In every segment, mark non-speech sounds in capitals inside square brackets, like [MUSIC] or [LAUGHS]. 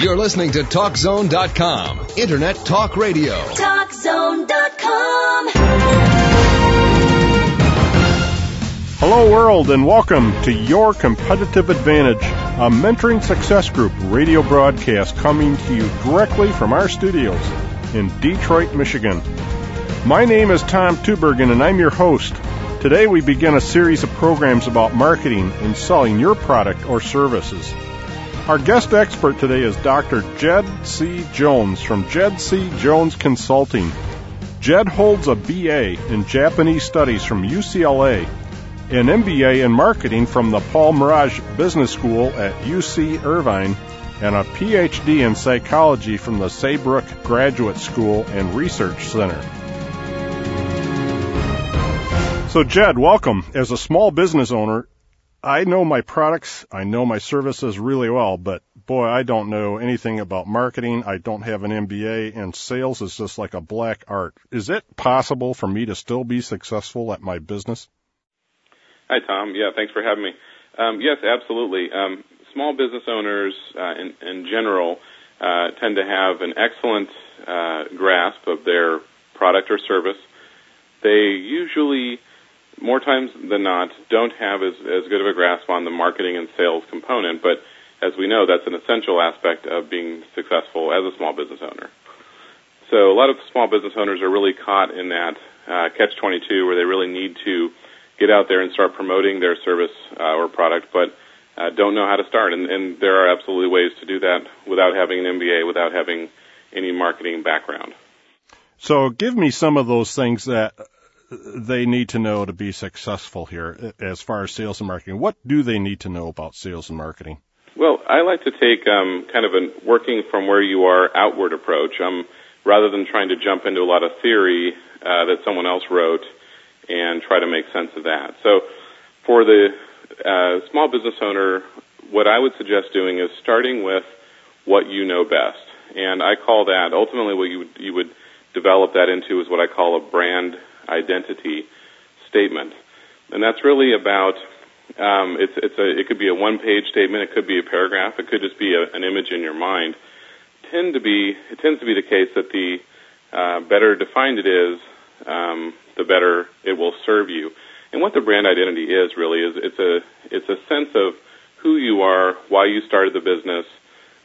You're listening to TalkZone.com, Internet Talk Radio. TalkZone.com. Hello, world, and welcome to Your Competitive Advantage, a mentoring success group radio broadcast coming to you directly from our studios in Detroit, Michigan. My name is Tom Tubergen, and I'm your host. Today, we begin a series of programs about marketing and selling your product or services. Our guest expert today is Dr. Jed C. Jones from Jed C. Jones Consulting. Jed holds a BA in Japanese Studies from UCLA, an MBA in Marketing from the Paul Merage Business School at UC Irvine, and a PhD in Psychology from the Saybrook Graduate School and Research Center. So, Jed, welcome. As a small business owner, I know my products, I know my services really well, but boy, I don't know anything about marketing. I don't have an MBA and sales is just like a black art. Is it possible for me to still be successful at my business? Hi, Tom. Yeah, thanks for having me. Um, yes, absolutely. Um, small business owners uh, in, in, general uh, tend to have an excellent uh, grasp of their product or service. They usually more times than not, don't have as, as good of a grasp on the marketing and sales component. But as we know, that's an essential aspect of being successful as a small business owner. So a lot of small business owners are really caught in that uh, catch-22 where they really need to get out there and start promoting their service uh, or product, but uh, don't know how to start. And, and there are absolutely ways to do that without having an MBA, without having any marketing background. So give me some of those things that they need to know to be successful here as far as sales and marketing? What do they need to know about sales and marketing? Well, I like to take um, kind of a working from where you are outward approach, um, rather than trying to jump into a lot of theory uh, that someone else wrote and try to make sense of that. So, for the uh, small business owner, what I would suggest doing is starting with what you know best, and I call that ultimately what you would, you would develop that into is what I call a brand identity statement, and that's really about um, it's it's a it could be a one page statement, it could be a paragraph, it could just be a, an image in your mind. Tend to be it tends to be the case that the uh, better defined it is, um, the better it will serve you. And what the brand identity is really is it's a it's a sense of who you are, why you started the business,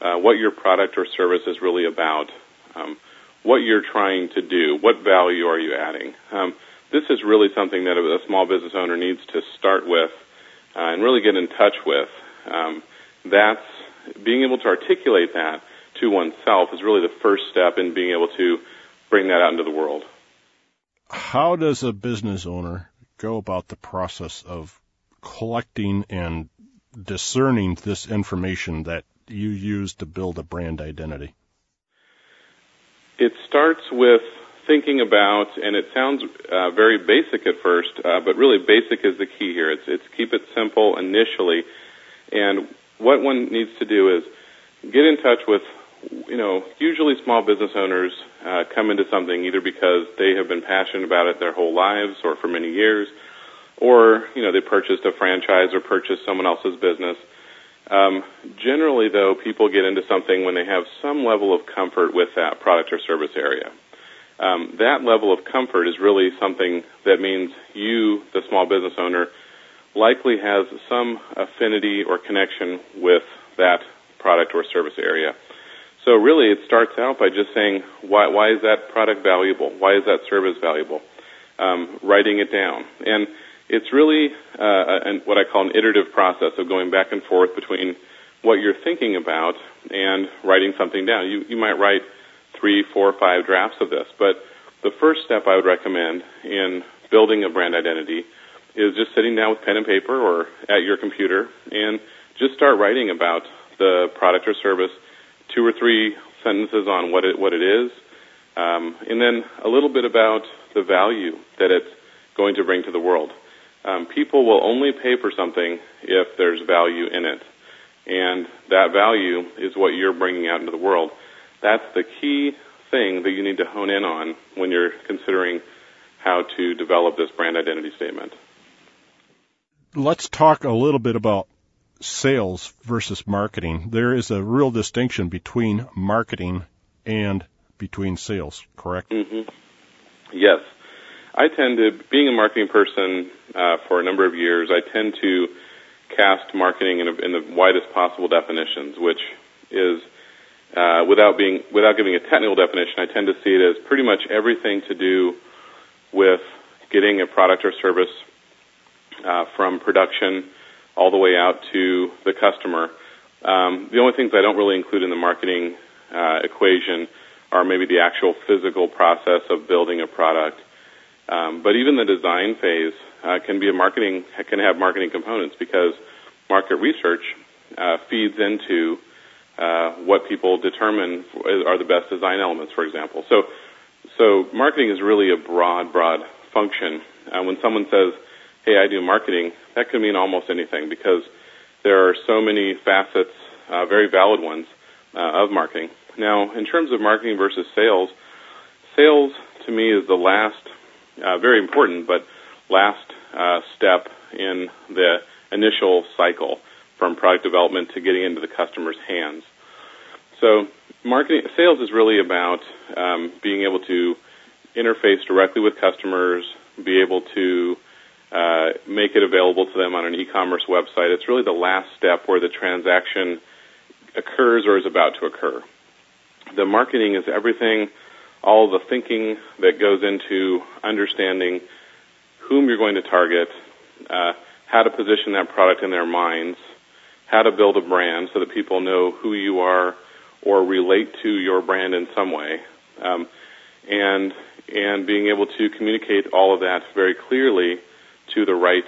uh, what your product or service is really about. Um, what you're trying to do, what value are you adding. Um, this is really something that a small business owner needs to start with uh, and really get in touch with. Um, that's being able to articulate that to oneself is really the first step in being able to bring that out into the world. How does a business owner go about the process of collecting and discerning this information that you use to build a brand identity? It starts with thinking about, and it sounds uh, very basic at first, uh, but really basic is the key here. It's, it's keep it simple initially, and what one needs to do is get in touch with, you know, usually small business owners uh, come into something either because they have been passionate about it their whole lives or for many years, or you know they purchased a franchise or purchased someone else's business um, generally, though, people get into something when they have some level of comfort with that product or service area. Um, that level of comfort is really something that means you, the small business owner, likely has some affinity or connection with that product or service area. So really, it starts out by just saying, why, why is that product valuable? Why is that service valuable? Um, writing it down. And it's really uh, an, what I call an iterative process of going back and forth between what you're thinking about and writing something down. You, you might write three, four, five drafts of this, but the first step I would recommend in building a brand identity is just sitting down with pen and paper or at your computer and just start writing about the product or service, two or three sentences on what it what it is, um, and then a little bit about the value that it's going to bring to the world. Um, people will only pay for something if there's value in it. And that value is what you're bringing out into the world. That's the key thing that you need to hone in on when you're considering how to develop this brand identity statement. Let's talk a little bit about sales versus marketing, there is a real distinction between marketing and between sales, correct? Mm-hmm. Yes. I tend to, being a marketing person uh, for a number of years, I tend to cast marketing in, a, in the widest possible definitions, which is uh, without being without giving a technical definition, I tend to see it as pretty much everything to do with getting a product or service uh, from production all the way out to the customer. Um, the only things I don't really include in the marketing uh, equation are maybe the actual physical process of building a product. Um, but even the design phase uh, can be a marketing can have marketing components because market research uh, feeds into uh, what people determine are the best design elements, for example. So, so marketing is really a broad, broad function. Uh, when someone says, "Hey, I do marketing," that can mean almost anything because there are so many facets, uh, very valid ones, uh, of marketing. Now, in terms of marketing versus sales, sales to me is the last, uh, very important, but last uh, step in the initial cycle from product development to getting into the customer's hands. So, marketing sales is really about um, being able to interface directly with customers, be able to uh, make it available to them on an e-commerce website. It's really the last step where the transaction occurs or is about to occur. The marketing is everything, all the thinking that goes into understanding whom you're going to target, uh, how to position that product in their minds, how to build a brand so that people know who you are or relate to your brand in some way, um, and and being able to communicate all of that very clearly to the right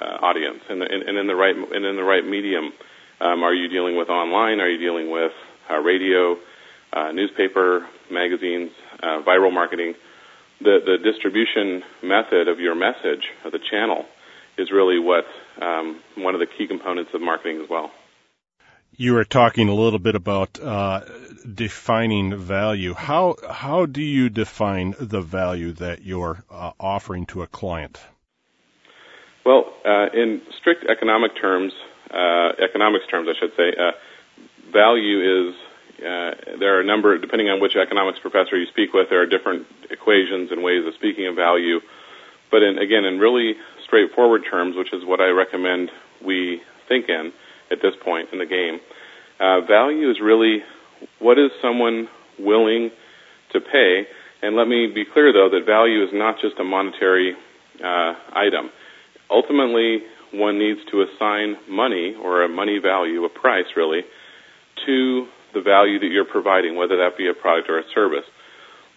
uh, audience and, and, and in the right and in the right medium. Um, are you dealing with online? Are you dealing with uh, radio, uh, newspaper, magazines, uh, viral marketing? The the distribution method of your message, of the channel, is really what um, one of the key components of marketing as well. You were talking a little bit about uh, defining value. How how do you define the value that you're uh, offering to a client? Well, uh, in strict economic terms, uh, economics terms, I should say, uh, value is uh, there are a number, depending on which economics professor you speak with, there are different equations and ways of speaking of value. But in, again, in really straightforward terms, which is what I recommend we think in at this point in the game. Uh, value is really what is someone willing to pay. And let me be clear, though, that value is not just a monetary uh, item. Ultimately, one needs to assign money or a money value, a price really, to the value that you're providing, whether that be a product or a service.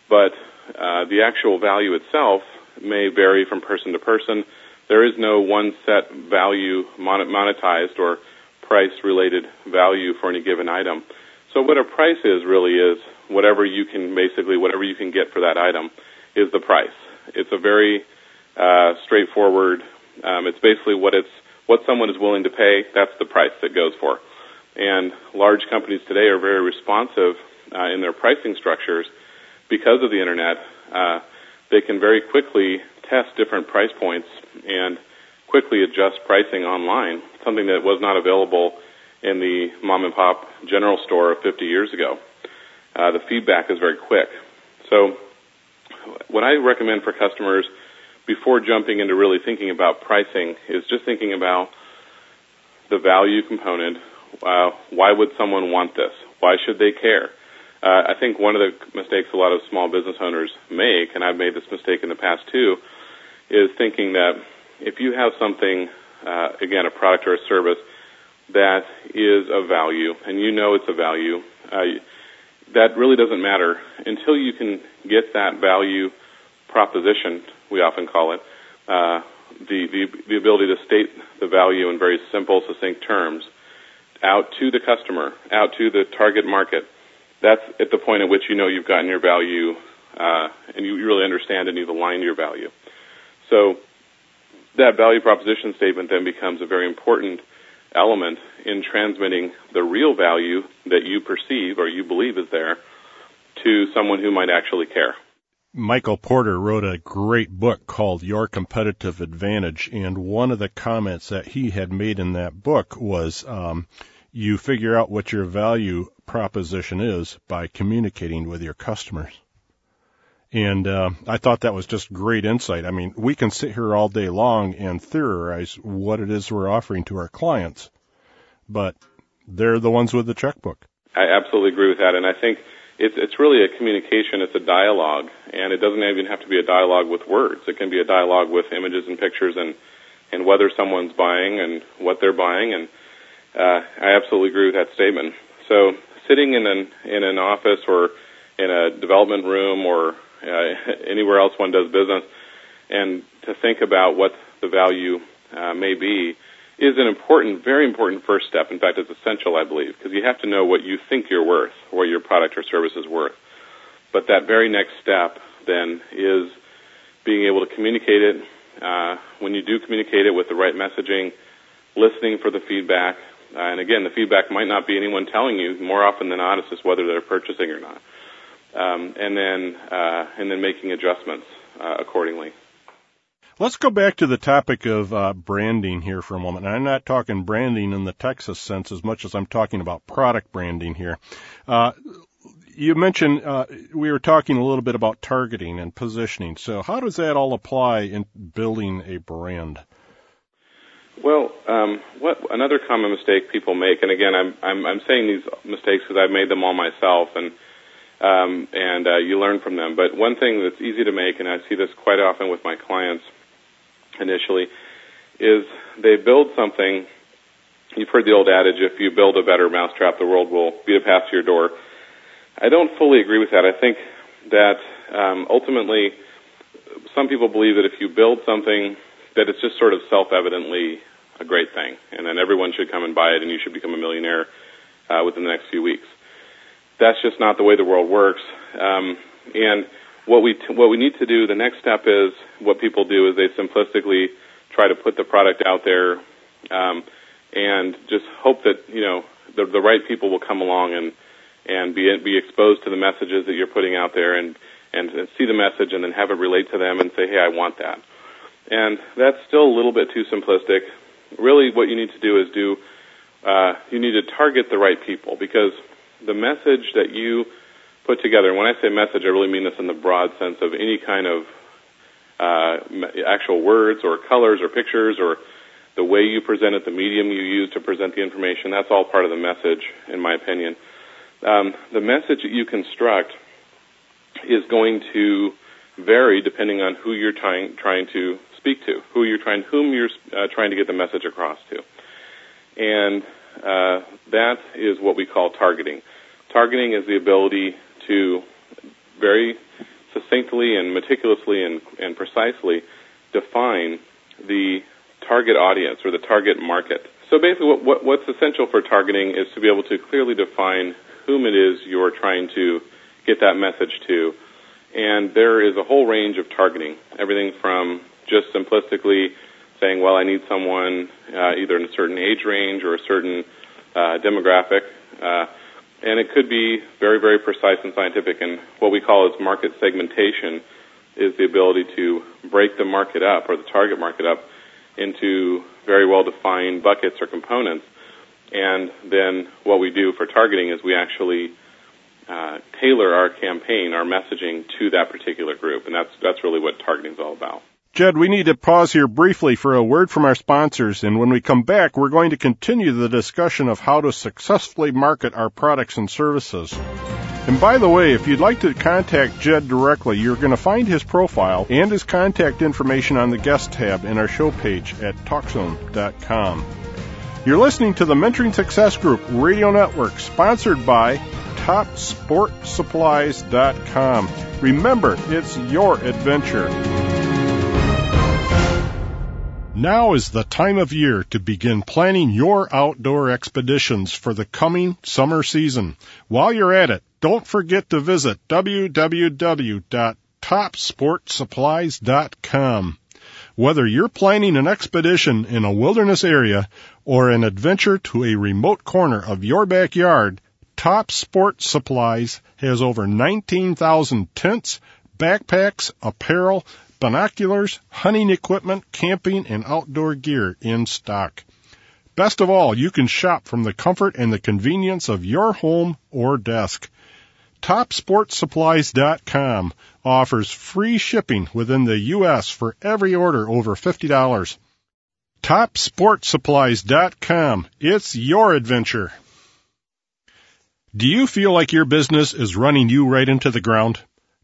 But uh, the actual value itself may vary from person to person there is no one set value monetized or price related value for any given item. So what a price is really is whatever you can basically whatever you can get for that item is the price. It's a very uh, straightforward. Um, it's basically what it's what someone is willing to pay. That's the price that goes for. And large companies today are very responsive uh, in their pricing structures because of the internet. Uh, they can very quickly test different price points and quickly adjust pricing online, something that was not available in the mom and pop general store 50 years ago. Uh, the feedback is very quick. So, what I recommend for customers before jumping into really thinking about pricing is just thinking about the value component. Uh, why would someone want this? Why should they care? Uh, I think one of the mistakes a lot of small business owners make, and I've made this mistake in the past too, is thinking that if you have something, uh, again, a product or a service that is of value, and you know it's a value, uh, that really doesn't matter until you can get that value proposition, we often call it, uh, the, the, the ability to state the value in very simple, succinct terms out to the customer, out to the target market. That's at the point at which you know you've gotten your value uh, and you you really understand and you've aligned your value. So that value proposition statement then becomes a very important element in transmitting the real value that you perceive or you believe is there to someone who might actually care. Michael Porter wrote a great book called Your Competitive Advantage, and one of the comments that he had made in that book was um, you figure out what your value proposition is by communicating with your customers. And uh, I thought that was just great insight. I mean, we can sit here all day long and theorize what it is we're offering to our clients, but they're the ones with the checkbook. I absolutely agree with that, and I think it's it's really a communication. It's a dialogue, and it doesn't even have to be a dialogue with words. It can be a dialogue with images and pictures, and and whether someone's buying and what they're buying. And uh, I absolutely agree with that statement. So sitting in an in an office or in a development room or uh, [LAUGHS] anywhere else one does business, and to think about what the value uh, may be is an important, very important first step. In fact, it's essential, I believe, because you have to know what you think you're worth, what your product or service is worth. But that very next step then is being able to communicate it. Uh, when you do communicate it with the right messaging, listening for the feedback, uh, and again, the feedback might not be anyone telling you. More often than not, it's just whether they're purchasing or not, um, and then uh, and then making adjustments uh, accordingly. Let's go back to the topic of uh, branding here for a moment. And I'm not talking branding in the Texas sense as much as I'm talking about product branding here. Uh, you mentioned uh, we were talking a little bit about targeting and positioning. So how does that all apply in building a brand? Well, um, what another common mistake people make, and again, I'm I'm, I'm saying these mistakes because I've made them all myself, and um, and uh, you learn from them. But one thing that's easy to make, and I see this quite often with my clients, initially, is they build something. You've heard the old adage, if you build a better mousetrap, the world will beat a path to your door. I don't fully agree with that. I think that um, ultimately, some people believe that if you build something, that it's just sort of self-evidently a great thing, and then everyone should come and buy it, and you should become a millionaire uh, within the next few weeks. That's just not the way the world works. Um, and what we t- what we need to do, the next step is what people do is they simplistically try to put the product out there um, and just hope that you know the, the right people will come along and and be be exposed to the messages that you're putting out there and, and and see the message and then have it relate to them and say, hey, I want that. And that's still a little bit too simplistic. Really, what you need to do is do uh, you need to target the right people because the message that you put together. And when I say message, I really mean this in the broad sense of any kind of uh, actual words or colors or pictures or the way you present it, the medium you use to present the information. That's all part of the message, in my opinion. Um, the message that you construct is going to vary depending on who you're trying trying to speak to, who you're trying, whom you're uh, trying to get the message across to, and uh, that is what we call targeting. Targeting is the ability to very succinctly and meticulously and, and precisely define the target audience or the target market. So basically, what, what, what's essential for targeting is to be able to clearly define whom it is you're trying to get that message to. And there is a whole range of targeting, everything from just simplistically saying, well, I need someone uh, either in a certain age range or a certain uh, demographic, uh, and it could be very, very precise and scientific. And what we call as market segmentation is the ability to break the market up or the target market up into very well defined buckets or components. And then what we do for targeting is we actually uh, tailor our campaign, our messaging to that particular group, and that's that's really what targeting is all about. Jed, we need to pause here briefly for a word from our sponsors, and when we come back, we're going to continue the discussion of how to successfully market our products and services. And by the way, if you'd like to contact Jed directly, you're going to find his profile and his contact information on the guest tab in our show page at TalkZone.com. You're listening to the Mentoring Success Group Radio Network, sponsored by TopSportSupplies.com. Remember, it's your adventure. Now is the time of year to begin planning your outdoor expeditions for the coming summer season. While you're at it, don't forget to visit www.topsportsupplies.com. Whether you're planning an expedition in a wilderness area or an adventure to a remote corner of your backyard, Top Sport Supplies has over 19,000 tents, backpacks, apparel, binoculars, hunting equipment, camping, and outdoor gear in stock. Best of all, you can shop from the comfort and the convenience of your home or desk. TopSportsSupplies.com offers free shipping within the U.S. for every order over $50. TopSportsSupplies.com. It's your adventure. Do you feel like your business is running you right into the ground?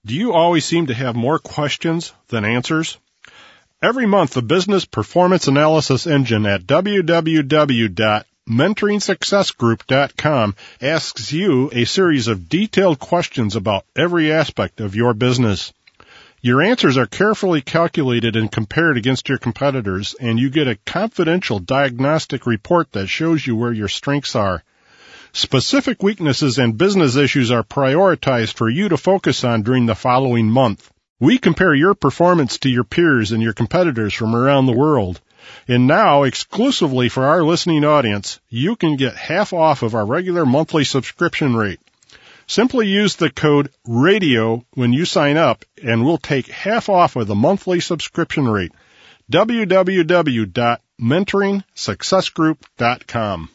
Do you always seem to have more questions than answers? Every month, the Business Performance Analysis Engine at www.mentoringsuccessgroup.com asks you a series of detailed questions about every aspect of your business. Your answers are carefully calculated and compared against your competitors, and you get a confidential diagnostic report that shows you where your strengths are. Specific weaknesses and business issues are prioritized for you to focus on during the following month. We compare your performance to your peers and your competitors from around the world. And now, exclusively for our listening audience, you can get half off of our regular monthly subscription rate. Simply use the code RADIO when you sign up and we'll take half off of the monthly subscription rate. www.mentoringsuccessgroup.com